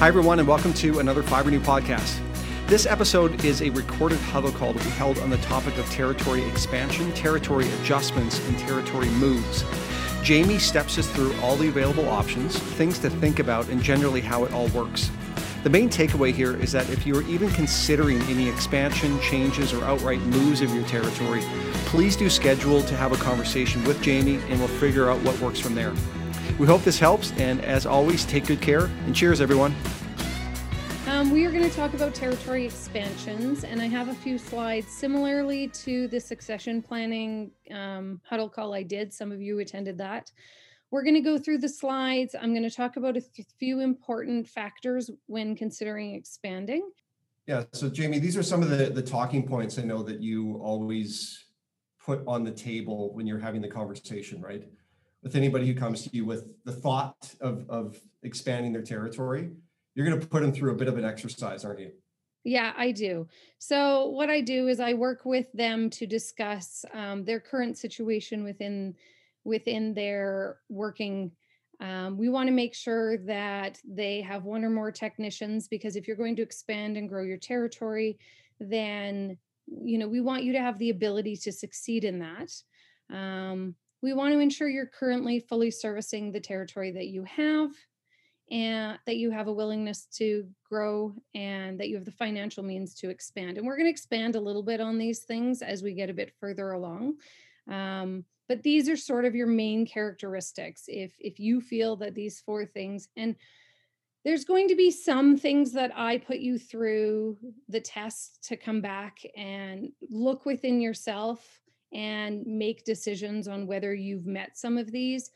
Hi, everyone, and welcome to another Fibrenew podcast. This episode is a recorded huddle call that we held on the topic of territory expansion, territory adjustments, and territory moves. Jamie steps us through all the available options, things to think about, and generally how it all works. The main takeaway here is that if you are even considering any expansion, changes, or outright moves of your territory, please do schedule to have a conversation with Jamie and we'll figure out what works from there. We hope this helps, and as always, take good care and cheers, everyone. Um, we are going to talk about territory expansions, and I have a few slides similarly to the succession planning um, huddle call I did. Some of you attended that. We're going to go through the slides. I'm going to talk about a few important factors when considering expanding. Yeah, so Jamie, these are some of the, the talking points I know that you always put on the table when you're having the conversation, right? With anybody who comes to you with the thought of, of expanding their territory, you're going to put them through a bit of an exercise, aren't you? Yeah, I do. So, what I do is I work with them to discuss um, their current situation within within their working um, we want to make sure that they have one or more technicians because if you're going to expand and grow your territory then you know we want you to have the ability to succeed in that um, we want to ensure you're currently fully servicing the territory that you have and that you have a willingness to grow and that you have the financial means to expand and we're going to expand a little bit on these things as we get a bit further along um, but these are sort of your main characteristics. If if you feel that these four things and there's going to be some things that I put you through the test to come back and look within yourself and make decisions on whether you've met some of these.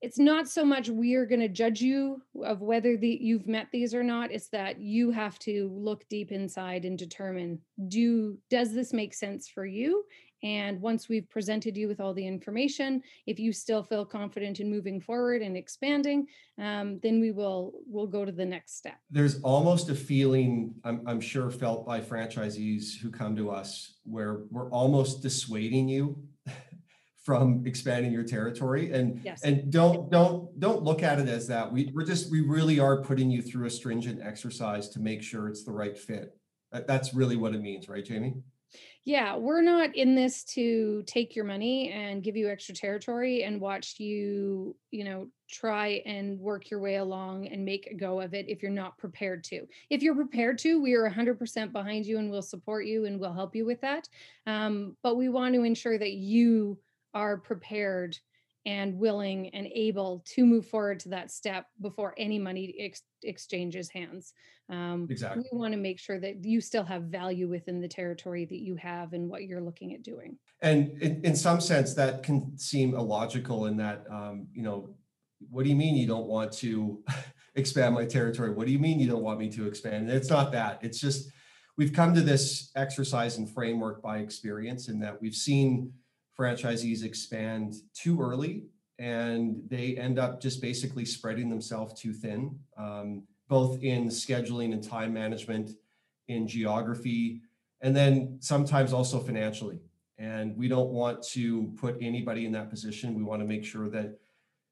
It's not so much we're going to judge you of whether the, you've met these or not. It's that you have to look deep inside and determine do does this make sense for you and once we've presented you with all the information, if you still feel confident in moving forward and expanding, um, then we will we'll go to the next step. There's almost a feeling I'm, I'm sure felt by franchisees who come to us where we're almost dissuading you from expanding your territory and yes. and don't don't don't look at it as that we, we're just we really are putting you through a stringent exercise to make sure it's the right fit that's really what it means right jamie yeah, we're not in this to take your money and give you extra territory and watch you, you know, try and work your way along and make a go of it if you're not prepared to. If you're prepared to, we are 100% behind you and we'll support you and we'll help you with that. Um, but we want to ensure that you are prepared and willing and able to move forward to that step before any money ex- exchanges hands. Um, exactly. We want to make sure that you still have value within the territory that you have and what you're looking at doing. And in, in some sense, that can seem illogical in that, um, you know, what do you mean you don't want to expand my territory? What do you mean you don't want me to expand? It's not that. It's just we've come to this exercise and framework by experience in that we've seen franchisees expand too early and they end up just basically spreading themselves too thin, um, both in scheduling and time management, in geography, and then sometimes also financially. And we don't want to put anybody in that position. We want to make sure that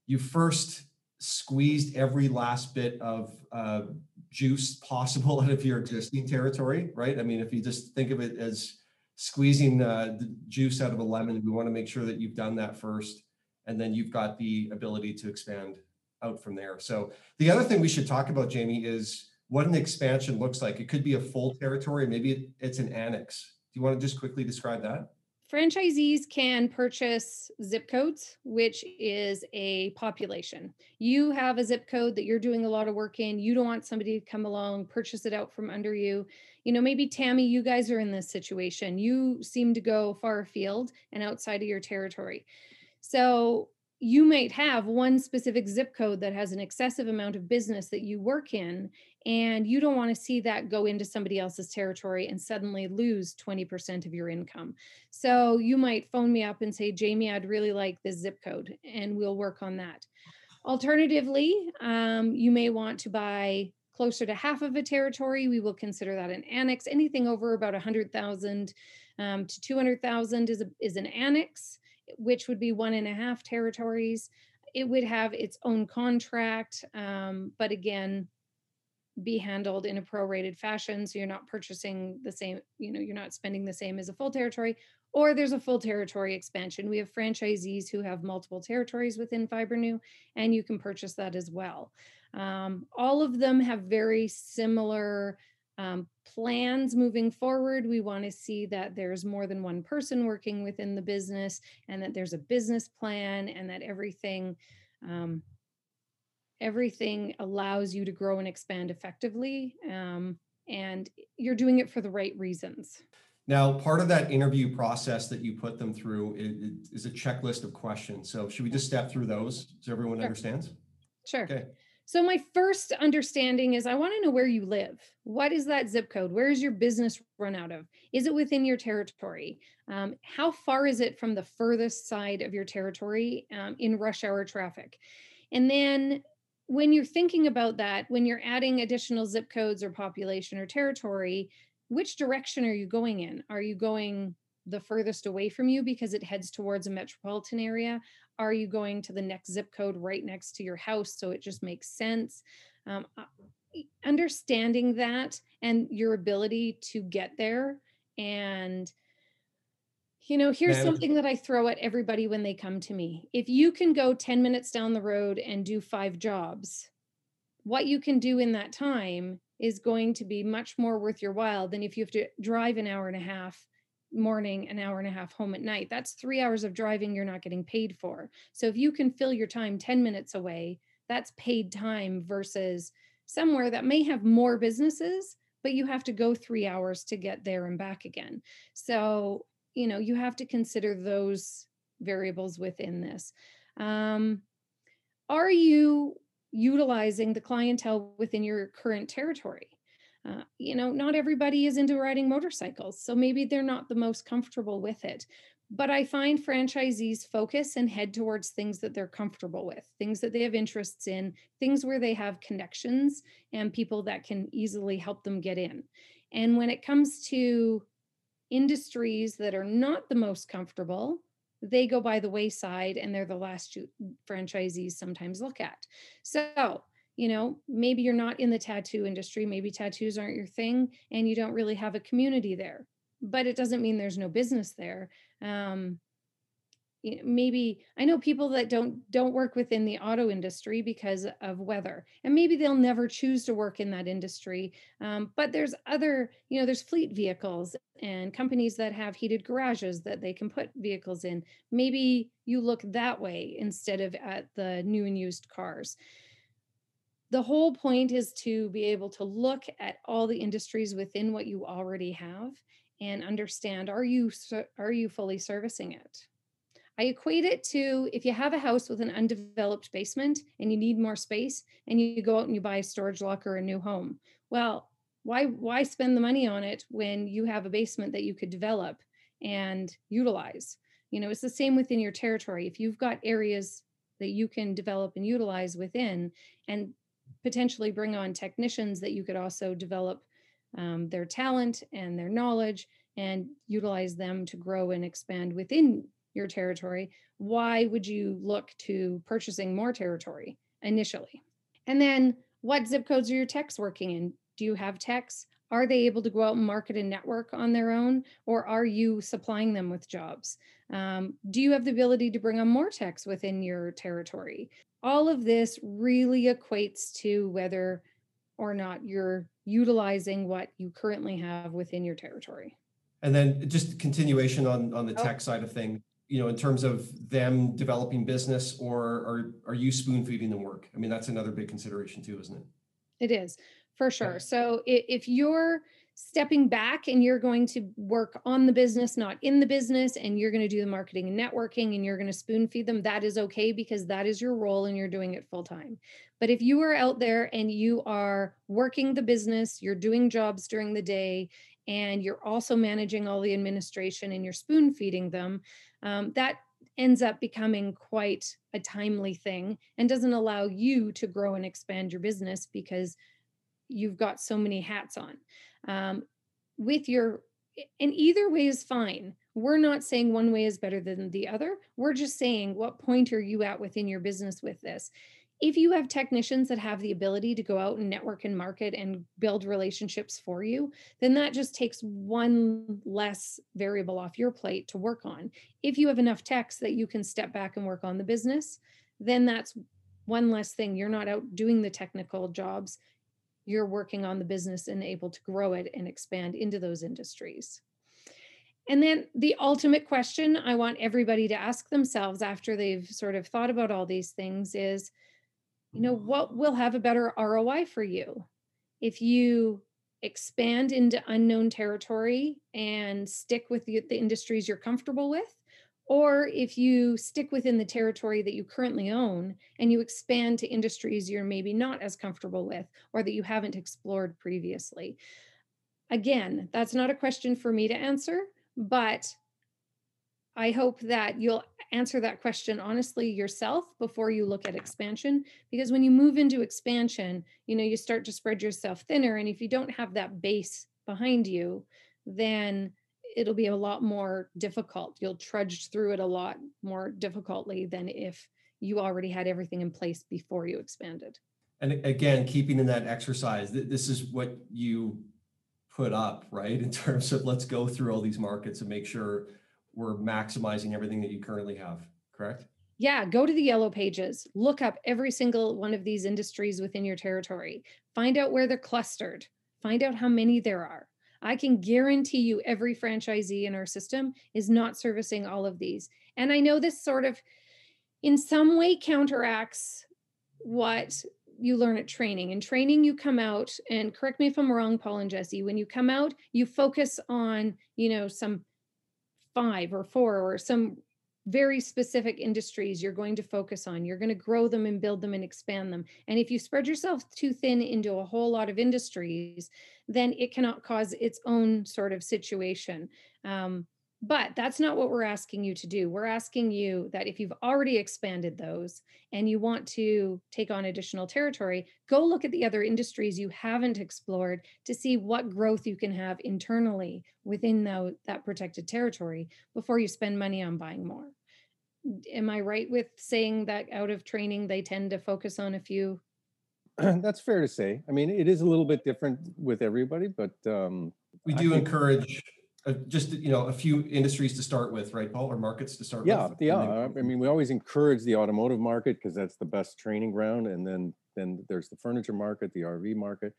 you first squeezed every last bit of uh, juice possible out of your existing territory, right? I mean, if you just think of it as squeezing uh, the juice out of a lemon, we want to make sure that you've done that first, and then you've got the ability to expand out from there. So the other thing we should talk about, Jamie, is what an expansion looks like. It could be a full territory, maybe it's an annex. Do you want to just quickly describe that? Franchisees can purchase zip codes, which is a population. You have a zip code that you're doing a lot of work in. You don't want somebody to come along, purchase it out from under you. You know, maybe Tammy, you guys are in this situation. You seem to go far afield and outside of your territory. So you might have one specific zip code that has an excessive amount of business that you work in and you don't want to see that go into somebody else's territory and suddenly lose 20% of your income. So you might phone me up and say jamie i'd really like this zip code and we'll work on that. Alternatively um, you may want to buy closer to half of a territory. We will consider that an annex. Anything over about 100000 um, to 200000 is, is an annex which would be one and a half territories. It would have its own contract, um, but again, be handled in a prorated fashion. So you're not purchasing the same, you know, you're not spending the same as a full territory, or there's a full territory expansion. We have franchisees who have multiple territories within Fibrenew, and you can purchase that as well. Um, all of them have very similar um, plans moving forward. We want to see that there's more than one person working within the business and that there's a business plan and that everything um, everything allows you to grow and expand effectively um, and you're doing it for the right reasons now part of that interview process that you put them through is, is a checklist of questions so should we just step through those so everyone sure. understands sure okay so my first understanding is I want to know where you live. What is that zip code? Where is your business run out of? Is it within your territory? Um, how far is it from the furthest side of your territory um, in rush hour traffic? And then when you're thinking about that, when you're adding additional zip codes or population or territory, which direction are you going in? Are you going the furthest away from you because it heads towards a metropolitan area? Are you going to the next zip code right next to your house so it just makes sense? Um, uh, understanding that and your ability to get there and you know here's something that i throw at everybody when they come to me if you can go 10 minutes down the road and do five jobs what you can do in that time is going to be much more worth your while than if you have to drive an hour and a half morning, an hour and a half home at night. That's three hours of driving you're not getting paid for. So if you can fill your time 10 minutes away, that's paid time versus somewhere that may have more businesses, but you have to go three hours to get there and back again. So, you know, you have to consider those variables within this. Um, are you utilizing the clientele within your current territory? Uh, you know, not everybody is into riding motorcycles, so maybe they're not the most comfortable with it. But I find franchisees focus and head towards things that they're comfortable with, things that they have interests in, things where they have connections and people that can easily help them get in. And when it comes to industries that are not the most comfortable, they go by the wayside and they're the last you franchisees sometimes look at. So you know, maybe you're not in the tattoo industry, maybe tattoos aren't your thing, and you don't really have a community there. But it doesn't mean there's no business there. Um, maybe I know people that don't don't work within the auto industry because of weather, and maybe they'll never choose to work in that industry. Um, but there's other, you know, there's fleet vehicles and companies that have heated garages that they can put vehicles in. Maybe you look that way instead of at the new and used cars the whole point is to be able to look at all the industries within what you already have and understand are you are you fully servicing it i equate it to if you have a house with an undeveloped basement and you need more space and you go out and you buy a storage locker a new home well why why spend the money on it when you have a basement that you could develop and utilize? You know it's the same within your territory. If you've got areas that you can develop and utilize within and potentially bring on technicians that you could also develop um, their talent and their knowledge and utilize them to grow and expand within your territory, why would you look to purchasing more territory initially? And then what zip codes are your techs working in? Do you have techs? Are they able to go out and market and network on their own, or are you supplying them with jobs? Um, do you have the ability to bring on more techs within your territory? all of this really equates to whether or not you're utilizing what you currently have within your territory. And then just continuation on, on the oh. tech side of things, you know, in terms of them developing business or are, are you spoon feeding them work? I mean, that's another big consideration too, isn't it? It is for sure. Yeah. So if you're stepping back and you're going to work on the business, not in the business, and you're going to do the marketing and networking and you're going to spoon feed them, that is okay because that is your role and you're doing it full time. But if you are out there and you are working the business, you're doing jobs during the day, and you're also managing all the administration and you're spoon feeding them, um, that ends up becoming quite a timely thing and doesn't allow you to grow and expand your business because you've got so many hats on. Um, with your and either way is fine. We're not saying one way is better than the other. We're just saying what point are you at within your business with this if you have technicians that have the ability to go out and network and market and build relationships for you, then that just takes one less variable off your plate to work on. If you have enough techs that you can step back and work on the business, then that's one less thing. You're not out doing the technical jobs, you're working on the business and able to grow it and expand into those industries. And then the ultimate question I want everybody to ask themselves after they've sort of thought about all these things is you know, what will have a better ROI for you? If you expand into unknown territory and stick with the, the industries you're comfortable with, or if you stick within the territory that you currently own and you expand to industries you're maybe not as comfortable with or that you haven't explored previously. Again, that's not a question for me to answer, but I hope that you'll answer that question honestly yourself before you look at expansion because when you move into expansion, you know, you start to spread yourself thinner and if you don't have that base behind you, then it'll be a lot more difficult. You'll trudge through it a lot more difficultly than if you already had everything in place before you expanded. And again, keeping in that exercise, this is what you put up, right? In terms of let's go through all these markets and make sure we're maximizing everything that you currently have, correct? Yeah, go to the yellow pages, look up every single one of these industries within your territory, find out where they're clustered, find out how many there are. I can guarantee you every franchisee in our system is not servicing all of these. And I know this sort of in some way counteracts what you learn at training. In training, you come out, and correct me if I'm wrong, Paul and Jesse, when you come out, you focus on, you know, some five or four or some very specific industries you're going to focus on. You're going to grow them and build them and expand them. And if you spread yourself too thin into a whole lot of industries, then it cannot cause its own sort of situation. Um, but that's not what we're asking you to do. We're asking you that if you've already expanded those and you want to take on additional territory, go look at the other industries you haven't explored to see what growth you can have internally within the, that protected territory before you spend money on buying more. Am I right with saying that out of training, they tend to focus on a few? That's fair to say. I mean, it is a little bit different with everybody, but um, we do encourage uh, just you know a few industries to start with, right, Paul, or markets to start yeah, with. Yeah, yeah. I mean, we always encourage the automotive market because that's the best training ground, and then then there's the furniture market, the RV market,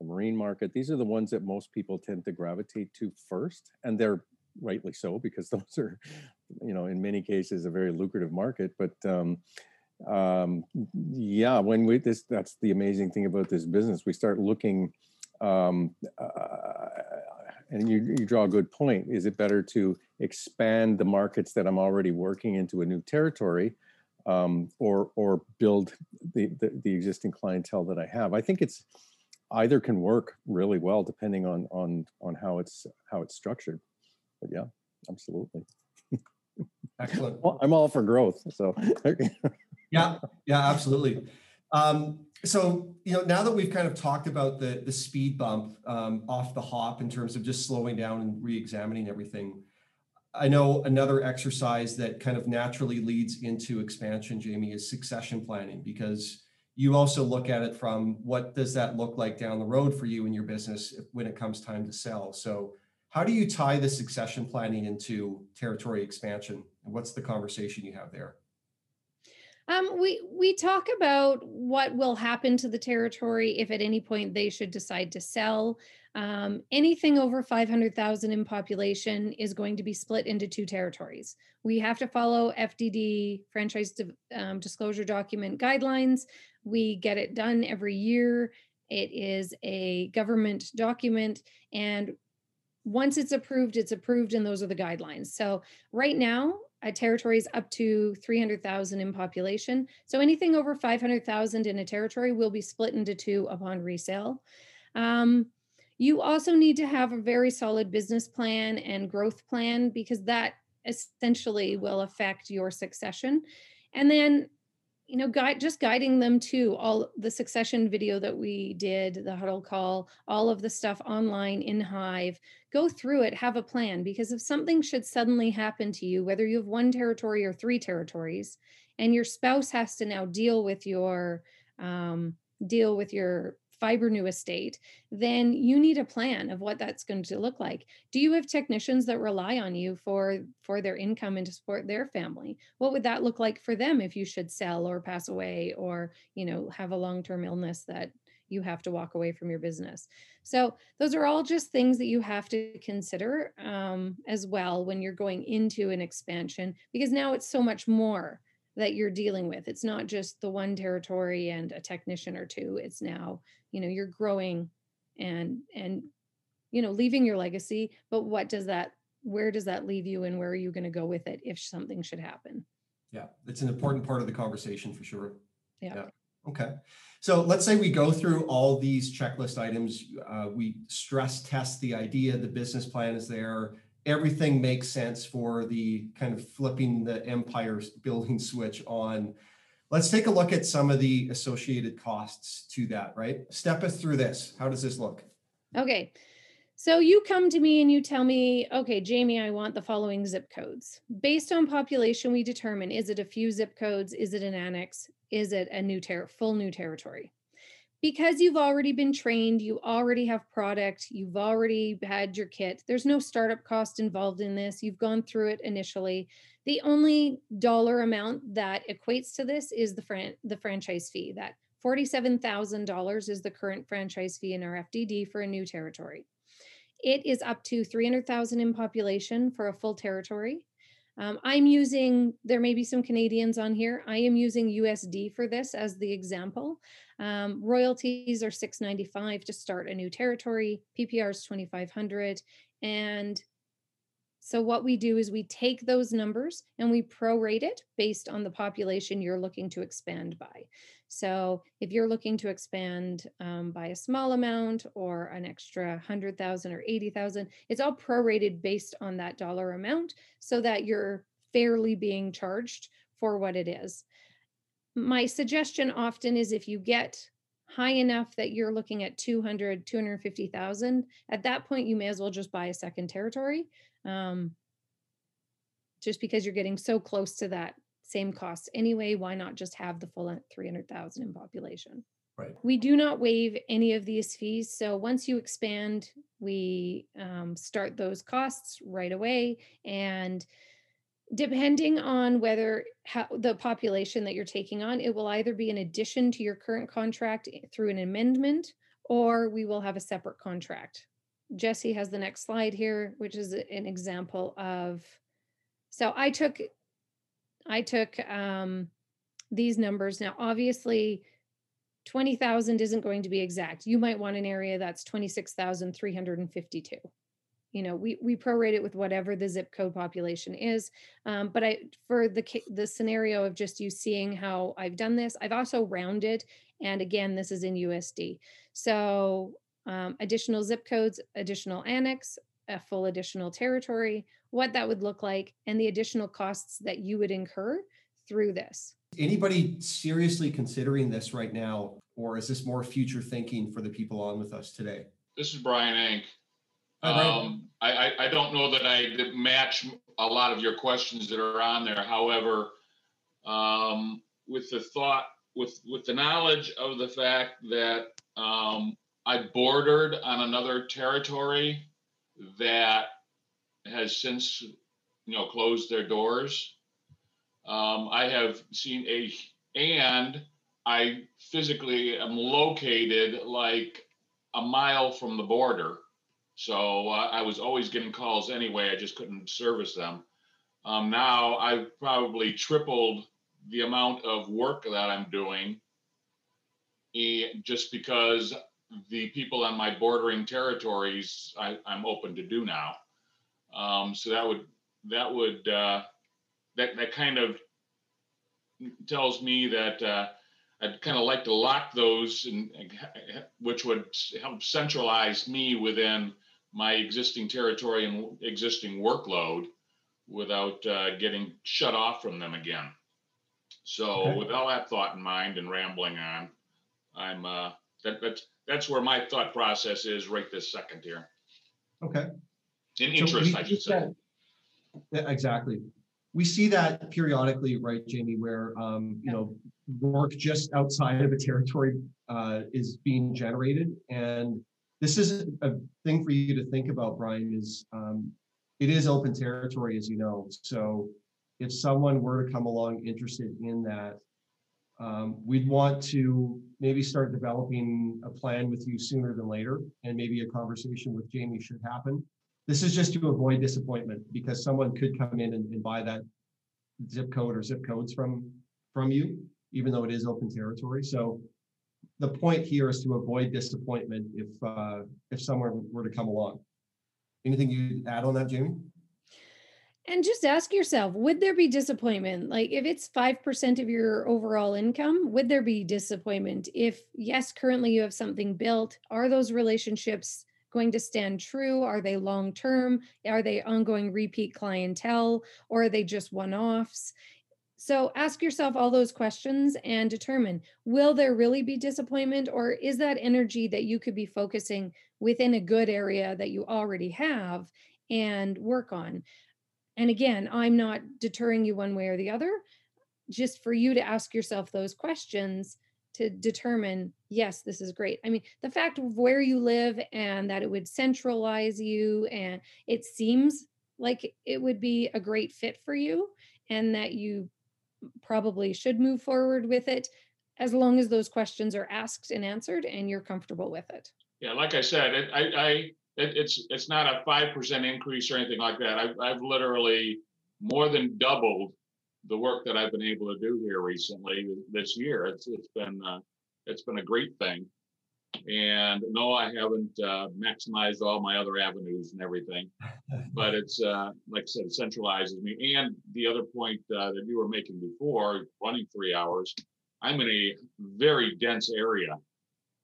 the marine market. These are the ones that most people tend to gravitate to first, and they're rightly so because those are, you know, in many cases a very lucrative market. But um, um, yeah, when we this that's the amazing thing about this business. We start looking um, uh, and you, you draw a good point. Is it better to expand the markets that I'm already working into a new territory, um, or or build the, the, the existing clientele that I have? I think it's either can work really well depending on on on how it's how it's structured. But yeah, absolutely. Excellent. well, I'm all for growth. So yeah, yeah, absolutely. Um, so you know now that we've kind of talked about the the speed bump um, off the hop in terms of just slowing down and re-examining everything i know another exercise that kind of naturally leads into expansion jamie is succession planning because you also look at it from what does that look like down the road for you in your business when it comes time to sell. So how do you tie the succession planning into territory expansion? And what's the conversation you have there um, we we talk about what will happen to the territory if at any point they should decide to sell. Um, anything over 500,000 in population is going to be split into two territories. We have to follow FDD franchise um, disclosure document guidelines. We get it done every year. It is a government document, and once it's approved, it's approved, and those are the guidelines. So right now, a territory is up to 300,000 in population. So anything over 500,000 in a territory will be split into two upon resale. Um, you also need to have a very solid business plan and growth plan because that essentially will affect your succession. And then you know guide just guiding them to all the succession video that we did the huddle call all of the stuff online in hive. Go through it have a plan because if something should suddenly happen to you whether you have one territory or three territories and your spouse has to now deal with your um, deal with your Fibrenew estate, then you need a plan of what that's going to look like. Do you have technicians that rely on you for for their income and to support their family? What would that look like for them if you should sell or pass away or, you know, have a long-term illness that you have to walk away from your business. So those are all just things that you have to consider um, as well when you're going into an expansion because now it's so much more that you're dealing with. It's not just the one territory and a technician or two. It's now, you know, you're growing and and you know, leaving your legacy, but what does that where does that leave you and where are you going to go with it if something should happen? Yeah, it's an important part of the conversation for sure. Yeah. Yeah. Okay. So let's say we go through all these checklist items. Uh, we stress test the idea, the business plan is there. Everything makes sense for the kind of flipping the empire building switch on. Let's take a look at some of the associated costs to that, right? Step us through this. How does this look? Okay. So you come to me and you tell me, okay, Jamie, I want the following zip codes. Based on population, we determine is it a few zip codes? Is it an annex? Is it a new ter- full new territory? Because you've already been trained, you already have product, you've already had your kit. There's no startup cost involved in this. You've gone through it initially. The only dollar amount that equates to this is the fran- the franchise fee. That $47,000 is the current franchise fee in our FDD for a new territory. It is up to 300,000 in population for a full territory. Um, I'm using, there may be some Canadians on here. I am using USD for this as the example. Um, royalties are 695 to start a new territory. PPR is 2500. And so what we do is we take those numbers and we prorate it based on the population you're looking to expand by. So if you're looking to expand um, by a small amount or an extra 100,000 or 80,000, it's all prorated based on that dollar amount so that you're fairly being charged for what it is. My suggestion often is if you get high enough that you're looking at 200, 250,000, at that point, you may as well just buy a second territory. Um, just because you're getting so close to that same cost anyway. Why not just have the full 300,000 in population? Right. We do not waive any of these fees. So once you expand, we um, start those costs right away. And depending on whether how, the population that you're taking on, it will either be an addition to your current contract eh, through an amendment, or we will have a separate contract. Jesse has the next slide here, which is an example of. So I took I took um, these numbers. Now, obviously, 20,000 isn't going to be exact. You might want an area that's 26,352. You know, we, we prorate it with whatever the zip code population is. Um, but I, for the, the scenario of just you seeing how I've done this, I've also rounded. And again, this is in USD. So um, additional zip codes, additional annex, a full additional territory, what that would look like, and the additional costs that you would incur through this. Anybody seriously considering this right now, or is this more future thinking for the people on with us today? This is Brian Ank. Um, I, I, I don't know that I match a lot of your questions that are on there. However, um, with the thought, with, with the knowledge of the fact that um, I bordered on another territory that has since you know closed their doors. Um, I have seen a and I physically am located like a mile from the border, so uh, I was always getting calls anyway. I just couldn't service them. Um, now I've probably tripled the amount of work that I'm doing, just because the people on my bordering territories I, I'm open to do now. Um, so that would that would uh, that that kind of tells me that uh, I'd kind of like to lock those, and which would help centralize me within my existing territory and existing workload without uh, getting shut off from them again. So Okay. with all that thought in mind and rambling on, I'm uh, that that's that's where my thought process is right this second here. Okay. In So interest, we- I should say. Yeah, exactly. we see that periodically, right, Jamie, where, um, you know, work just outside of a territory, uh, is being generated. And this is a thing for you to think about, Brian, is, um, it is open territory, as you know. So if someone were to come along interested in that, um, we'd want to maybe start developing a plan with you sooner than later, and maybe a conversation with Jamie should happen. This is just to avoid disappointment, because someone could come in and, and buy that zip code or zip codes from, from you, even though it is open territory. So the point here is to avoid disappointment if, uh, if someone were to come along. Anything you add on that, Jamie? And just ask yourself, would there be disappointment? Like if it's 5% of your overall income, would there be disappointment? If yes, currently you have something built, are those relationships going to stand true? Are they long term? Are they ongoing repeat clientele or are they just one offs? So ask yourself all those questions and determine will there really be disappointment or is that energy that you could be focusing within a good area that you already have and work on? And again, I'm not deterring you one way or the other, just for you to ask yourself those questions to determine, yes, this is great. I mean, the fact of where you live and that it would centralize you, and it seems like it would be a great fit for you, and that you probably should move forward with it as long as those questions are asked and answered and you're comfortable with it. Yeah, like I said, it, I, I, it, it's, it's not a five percent increase or anything like that. I've, I've literally more than doubled the work that I've been able to do here recently this year. It's, it's been, uh, it's been a great thing. And no, I haven't, uh, maximized all my other avenues and everything, but it's, uh, like I said, it centralizes me. And the other point, uh, that you were making before, running three hours, I'm in a very dense area.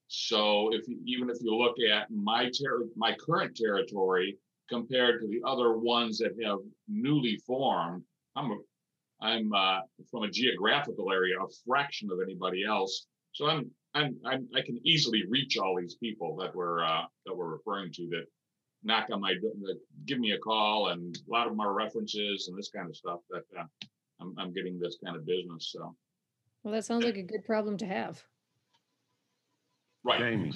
So if, even if you look at my ter, my current territory compared to the other ones that have newly formed, I'm, a- I'm, uh, from a geographical area, a fraction of anybody else. So I'm, I'm, I'm, I can easily reach all these people that we're, uh, that we're referring to that knock on my, that give me a call and a lot of them are references and this kind of stuff that, uh, I'm, I'm getting this kind of business, so. Well, that sounds like a good problem to have. Right. Jamie,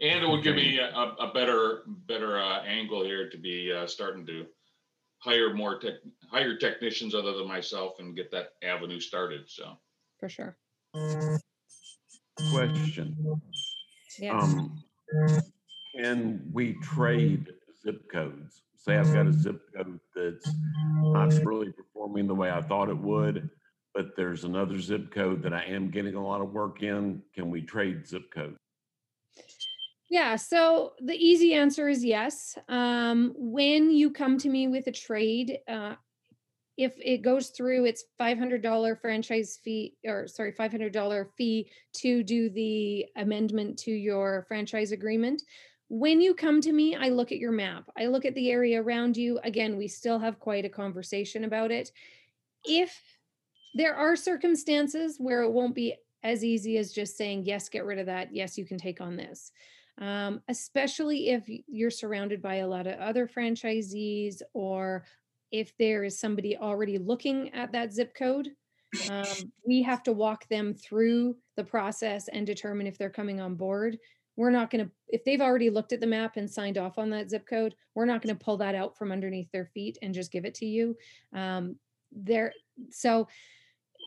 And it would give me a, a a better, better uh, angle here to be uh, starting to hire more tech, hire technicians other than myself and get that avenue started, so. For sure. Question. Yes. Um, can we trade zip codes? Say I've got a zip code that's not really performing the way I thought it would, but there's another zip code that I am getting a lot of work in. Can we trade zip code? Yeah, so the easy answer is yes. Um, when you come to me with a trade, uh, if it goes through, it's five hundred dollar franchise fee, or sorry, five hundred dollar fee to do the amendment to your franchise agreement. When you come to me, I look at your map. I look at the area around you. Again, we still have quite a conversation about it. If there are circumstances where it won't be as easy as just saying, yes, get rid of that. Yes, you can take on this um, especially if you're surrounded by a lot of other franchisees or if there is somebody already looking at that zip code. Um, we have to walk them through the process and determine if they're coming on board. We're not going to, if they've already looked at the map and signed off on that zip code, we're not going to pull that out from underneath their feet and just give it to you. Um, there, so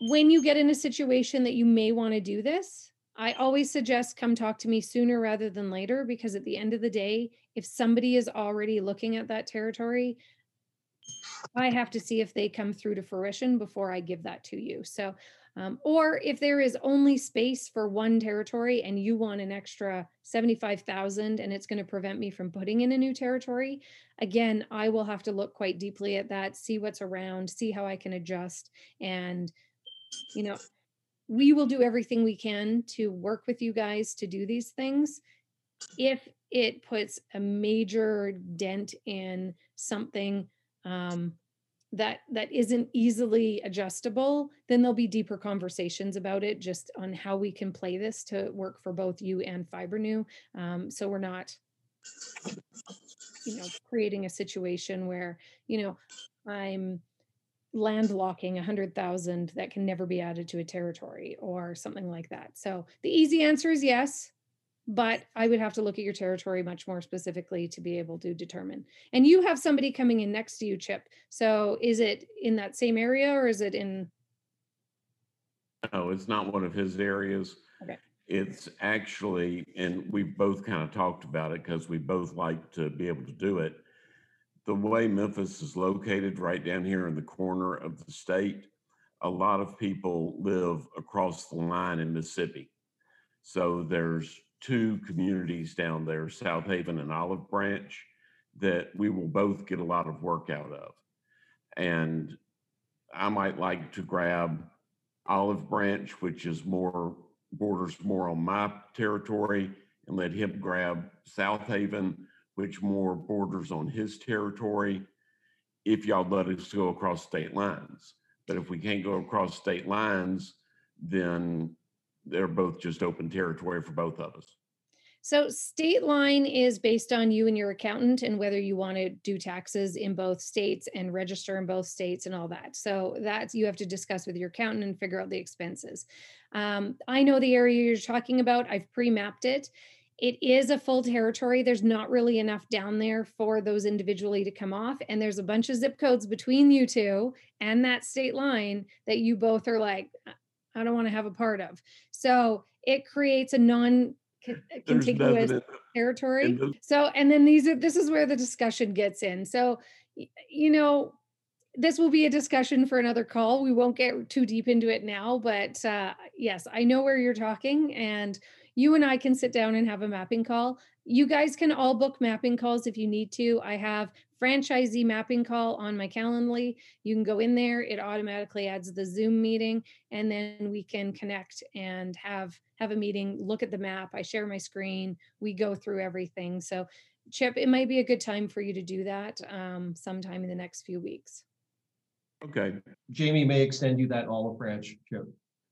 when you get in a situation that you may want to do this, I always suggest come talk to me sooner rather than later because at the end of the day, if somebody is already looking at that territory, I have to see if they come through to fruition before I give that to you. So, um, or if there is only space for one territory and you want an extra 75,000 and it's going to prevent me from putting in a new territory, again, I will have to look quite deeply at that, see what's around, see how I can adjust. And, you know, we will do everything we can to work with you guys to do these things. If it puts a major dent in something um, that that isn't easily adjustable, then there'll be deeper conversations about it, just on how we can play this to work for both you and Fibrenew. Um, so we're not, you know, creating a situation where you know I'm landlocking a hundred thousand that can never be added to a territory or something like that. So the easy answer is yes, but I would have to look at your territory much more specifically to be able to determine. And you have somebody coming in next to you, Chip. So is it in that same area or is it in? No, it's not one of his areas. Okay. It's actually, and we've both kind of talked about it because we both like to be able to do it. The way Memphis is located right down here in the corner of the state, a lot of people live across the line in Mississippi. So there's two communities down there, Southaven and Olive Branch, that we will both get a lot of work out of. And I might like to grab Olive Branch, which is more borders more on my territory, and let him grab Southaven, which more borders on his territory. If y'all let us go across state lines, but if we can't go across state lines, then they're both just open territory for both of us. So state line is based on you and your accountant and whether you want to do taxes in both states and register in both states and all that. So that's you have to discuss with your accountant and figure out the expenses. Um, I know the area you're talking about. I've pre-mapped it. It is a full territory. There's not really enough down there for those individually to come off. And there's a bunch of zip codes between you two and that state line that you both are like, I don't want to have a part of. So it creates a non contiguous territory. the- So, and then these are, this is where the discussion gets in. So, you know, this will be a discussion for another call. We won't get too deep into it now, but uh, yes, I know where you're talking and you and I can sit down and have a mapping call. You guys can all book mapping calls if you need to. I have franchisee mapping call on my Calendly. You can go in there, it automatically adds the Zoom meeting and then we can connect and have have a meeting, look at the map. I share my screen, we go through everything. So Chip, it might be a good time for you to do that um, sometime in the next few weeks. Okay, Jamie may extend you that olive branch, Chip.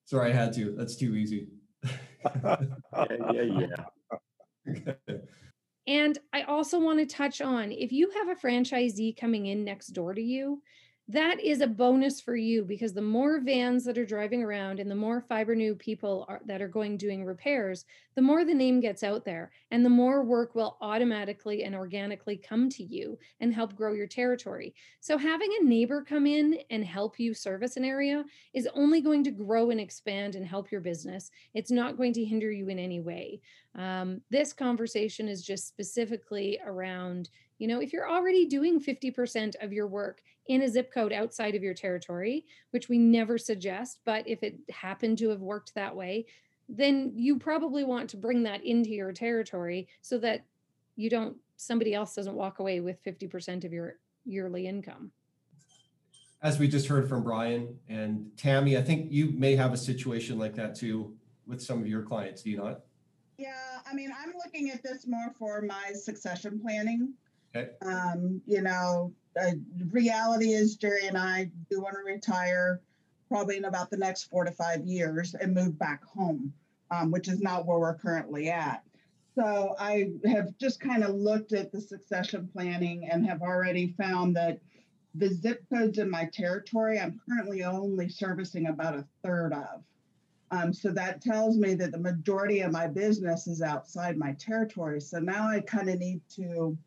Sorry, I had to. That's too easy. yeah, yeah, yeah. And I also want to touch on if you have a franchisee coming in next door to you, that is a bonus for you because the more vans that are driving around and the more Fibrenew people are, that are going doing repairs, the more the name gets out there and the more work will automatically and organically come to you and help grow your territory. So having a neighbor come in and help you service an area is only going to grow and expand and help your business. It's not going to hinder you in any way. Um, this conversation is just specifically around, you know, if you're already doing 50% of your work in a zip code outside of your territory, which we never suggest, but if it happened to have worked that way, then you probably want to bring that into your territory so that you don't, somebody else doesn't walk away with 50% of your yearly income. As we just heard from Brian and Tammy, I think you may have a situation like that too with some of your clients, do you not? Yeah, I mean, I'm looking at this more for my succession planning. Okay. Um, you know, the reality is Jerry and I do want to retire probably in about the next four to five years and move back home, um, which is not where we're currently at. So I have just kind of looked at the succession planning and have already found that the zip codes in my territory, I'm currently only servicing about a third of. Um, so that tells me that the majority of my business is outside my territory. So now I kind of need to,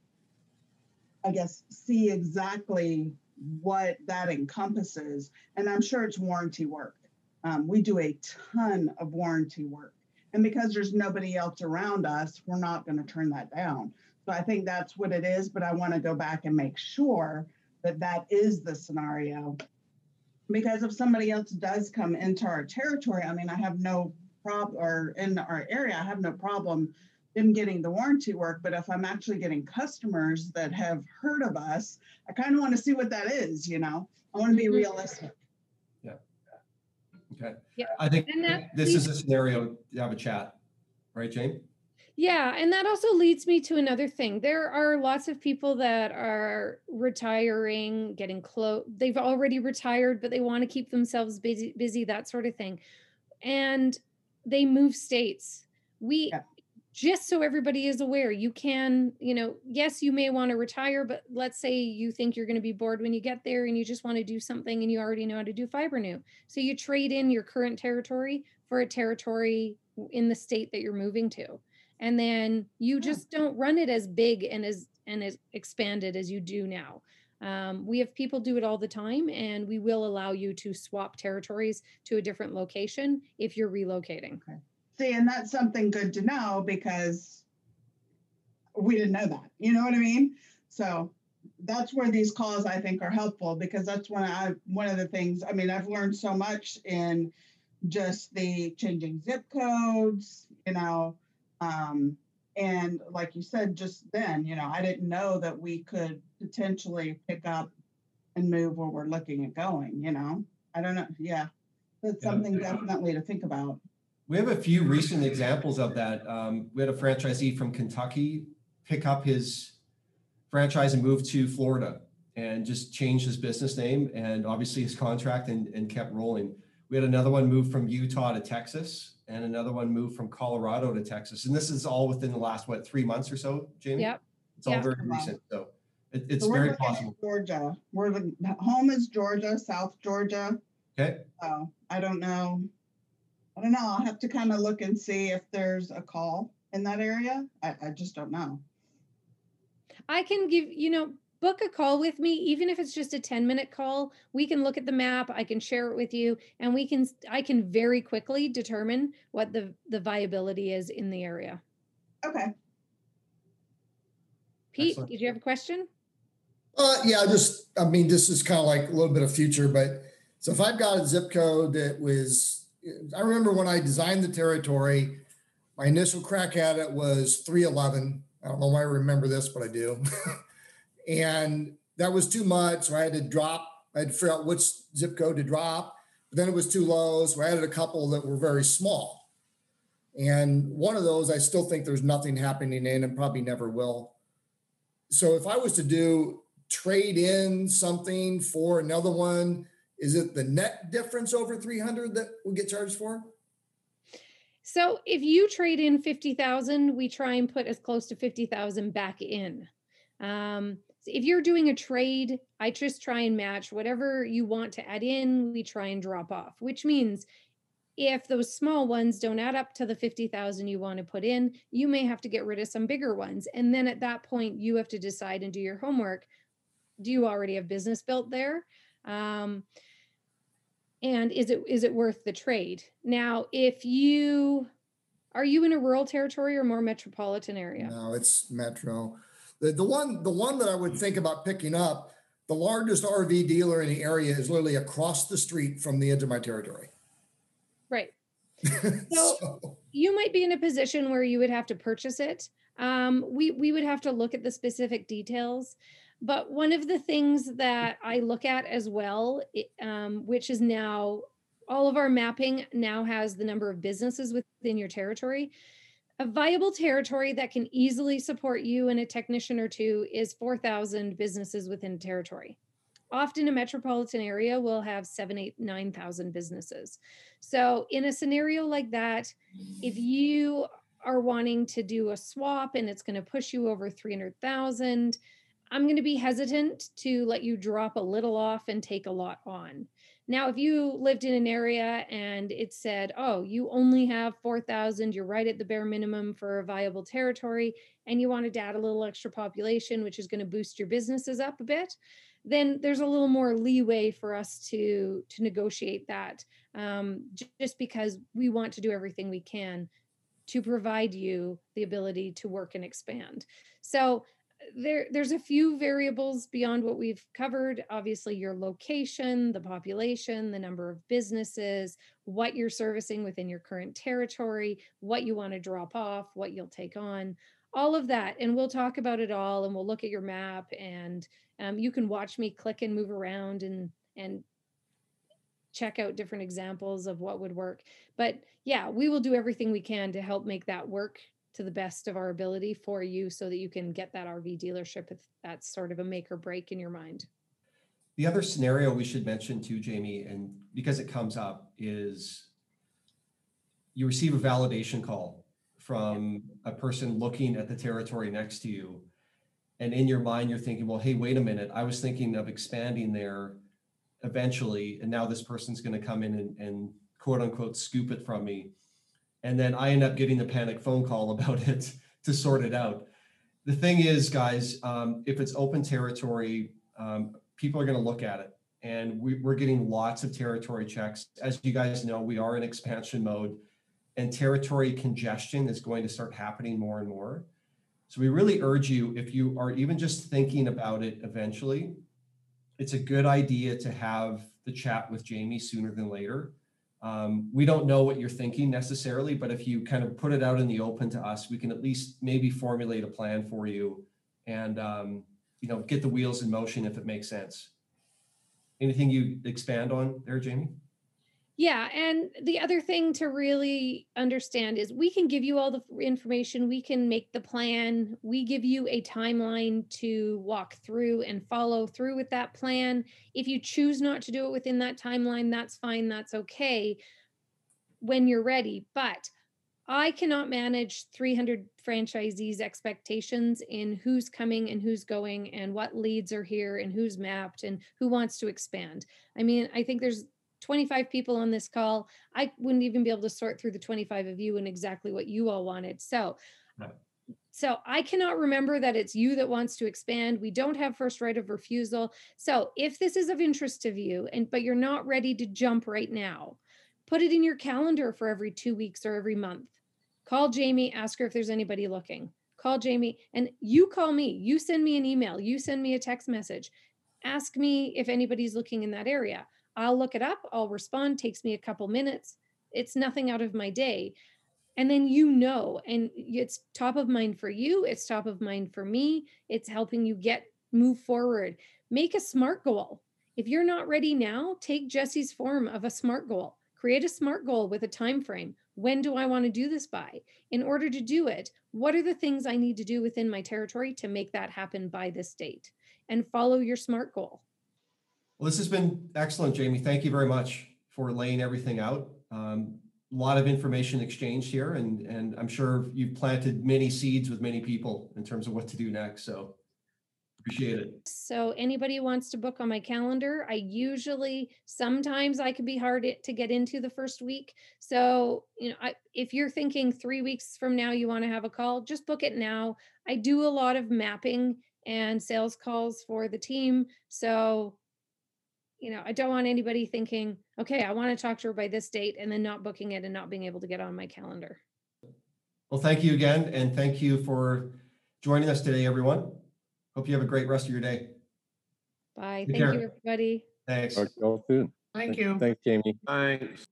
I guess, see exactly what that encompasses. And I'm sure it's warranty work. Um, we do a ton of warranty work. And because there's nobody else around us, we're not going to turn that down. So I think that's what it is. But I want to go back and make sure that that is the scenario because if somebody else does come into our territory, I mean, I have no problem, or in our area, I have no problem them getting the warranty work. But if I'm actually getting customers that have heard of us, I kind of want to see what that is, you know? I want to be mm-hmm. realistic. Yeah. Okay. Yeah, I think and that this is a scenario to have a chat, right, Jane? Yeah, and that also leads me to another thing. There are lots of people that are retiring, getting close. They've already retired, but they want to keep themselves busy, busy, that sort of thing. And they move states. We Yeah. Just so everybody is aware, you can, you know, yes, you may want to retire, but let's say you think you're going to be bored when you get there and you just want to do something and you already know how to do Fibrenew. So you trade in your current territory for a territory in the state that you're moving to. And then you just don't run it as big and as and as expanded as you do now. Um, we have people do it all the time, and we will allow you to swap territories to a different location if you're relocating. See, and that's something good to know because we didn't know that. You know what I mean? So that's where these calls I think are helpful because that's when I one of the things. I mean, I've learned so much in just the changing zip codes, you know, um, and like you said just then, you know, I didn't know that we could potentially pick up and move where we're looking at going. You know, I don't know. Yeah, that's Yeah. something definitely to think about. We have a few recent examples of that. Um, we had a franchisee from Kentucky pick up his franchise and move to Florida and just change his business name and obviously his contract and, and kept rolling. We had another one move from Utah to Texas and another one move from Colorado to Texas. And this is all within the last, what, three months or so, Jamie? Yep. It's all Yep. very recent. So it, it's So we're very possible. Georgia. We're the home is Georgia, South Georgia. Okay. So I don't know. I don't know. I'll have to kind of look and see if there's a call in that area. I, I just don't know. I can give, you know, book a call with me, even if it's just a 10 minute call. We can look at the map, I can share it with you, and we can, I can very quickly determine what the, the viability is in the area. Okay. Pete, Excellent. did you have a question? Uh, yeah, just, I mean, this is kind of like a little bit of future, but so if I've got a zip code that was, I remember when I designed the territory, my initial crack at it was 311. I don't know why I remember this, but I do. and that was too much. So I had to drop, I had to figure out which zip code to drop. But then it was too low. So I added a couple that were very small. And one of those, I still think there's nothing happening in and probably never will. So if I was to do trade in something for another one, is it the net difference over 300 that we get charged for? So if you trade in 50,000, we try and put as close to 50,000 back in. Um, if you're doing a trade, I just try and match whatever you want to add in, we try and drop off, which means if those small ones don't add up to the 50,000 you want to put in, you may have to get rid of some bigger ones. And then at that point, you have to decide and do your homework. Do you already have business built there? Um, and is it is it worth the trade? Now if you are you in a rural territory or more metropolitan area? No, it's Metro. The, the one the one that I would think about picking up, the largest RV dealer in the area is literally across the street from the edge of my territory. right. So, So- you might be in a position where you would have to purchase it. Um, we we would have to look at the specific details but one of the things that i look at as well um, which is now all of our mapping now has the number of businesses within your territory. A viable territory that can easily support you and a technician or two is 4000 businesses within territory. Often a metropolitan area will have seven eight nine thousand businesses. So in a scenario like that if you are wanting to do a swap and it's going to push you over 300,000, I'm going to be hesitant to let you drop a little off and take a lot on. Now, if you lived in an area and it said, oh, you only have 4,000, you're right at the bare minimum for a viable territory, and you wanted to add a little extra population, which is going to boost your businesses up a bit, then there's a little more leeway for us to to negotiate that um, just because we want to do everything we can to provide you the ability to work and expand. So there there's a few variables beyond what we've covered. Obviously your location the population the number of businesses what you're servicing within your current territory what you want to drop off what you'll take on all of that. And we'll talk about it all and we'll look at your map and um, you can watch me click and move around and and check out different examples of what would work. But yeah, we will do everything we can to help make that work to the best of our ability for you so that you can get that RV dealership if that's sort of a make or break in your mind. The other scenario we should mention too, Jamie, and because it comes up, is you receive a validation call from a person looking at the territory next to you. And in your mind, you're thinking, well, hey, wait a minute, I was thinking of expanding there eventually, and now this person's gonna come in and, and quote unquote scoop it from me. And then I end up getting the panic phone call about it to sort it out. The thing is, guys, um, if it's open territory, um, people are gonna look at it. And we, we're getting lots of territory checks. As you guys know, we are in expansion mode and territory congestion is going to start happening more and more. So we really urge you, if you are even just thinking about it eventually, it's a good idea to have the chat with Jamie sooner than later. Um, we don't know what you're thinking necessarily, but if you kind of put it out in the open to us, we can at least maybe formulate a plan for you and, um, you know, get the wheels in motion if it makes sense. Anything you expand on there, Jamie? Yeah, and the other thing to really understand is we can give you all the information, we can make the plan, we give you a timeline to walk through and follow through with that plan. If you choose not to do it within that timeline, that's fine, that's okay when you're ready, but I cannot manage 300 franchisees' expectations in who's coming and who's going and what leads are here and who's mapped and who wants to expand. I mean, I think there's 25 people on this call. I wouldn't even be able to sort through the 25 of you and exactly what you all wanted. So, No. so I cannot remember that it's you that wants to expand. We don't have first right of refusal. So, if this is of interest to you and but you're not ready to jump right now, put it in your calendar for every 2 weeks or every month. Call Jamie, ask her if there's anybody looking. Call Jamie and you call me. You send me an email, you send me a text message. Ask me if anybody's looking in that area. I'll look it up, I'll respond, takes me a couple minutes. It's nothing out of my day. And then you know, and it's top of mind for you, it's top of mind for me. It's helping you get move forward. Make a smart goal. If you're not ready now, take Jesse's form of a smart goal. Create a smart goal with a time frame. When do I want to do this by? In order to do it, what are the things I need to do within my territory to make that happen by this date? And follow your smart goal. Well, this has been excellent, Jamie. Thank you very much for laying everything out. Um, a lot of information exchanged here, and and I'm sure you've planted many seeds with many people in terms of what to do next. So appreciate it. So anybody wants to book on my calendar, I usually sometimes I can be hard to get into the first week. So, you know, I, if you're thinking 3 weeks from now you want to have a call, just book it now. I do a lot of mapping and sales calls for the team. So, you know, I don't want anybody thinking, okay, I want to talk to her by this date and then not booking it and not being able to get on my calendar. Well, thank you again, and thank you for joining us today, everyone. Hope you have a great rest of your day. Bye. Take Thank care. you, everybody. Thanks. Talk to you all soon. Thank you. Thanks, Jamie. Thanks.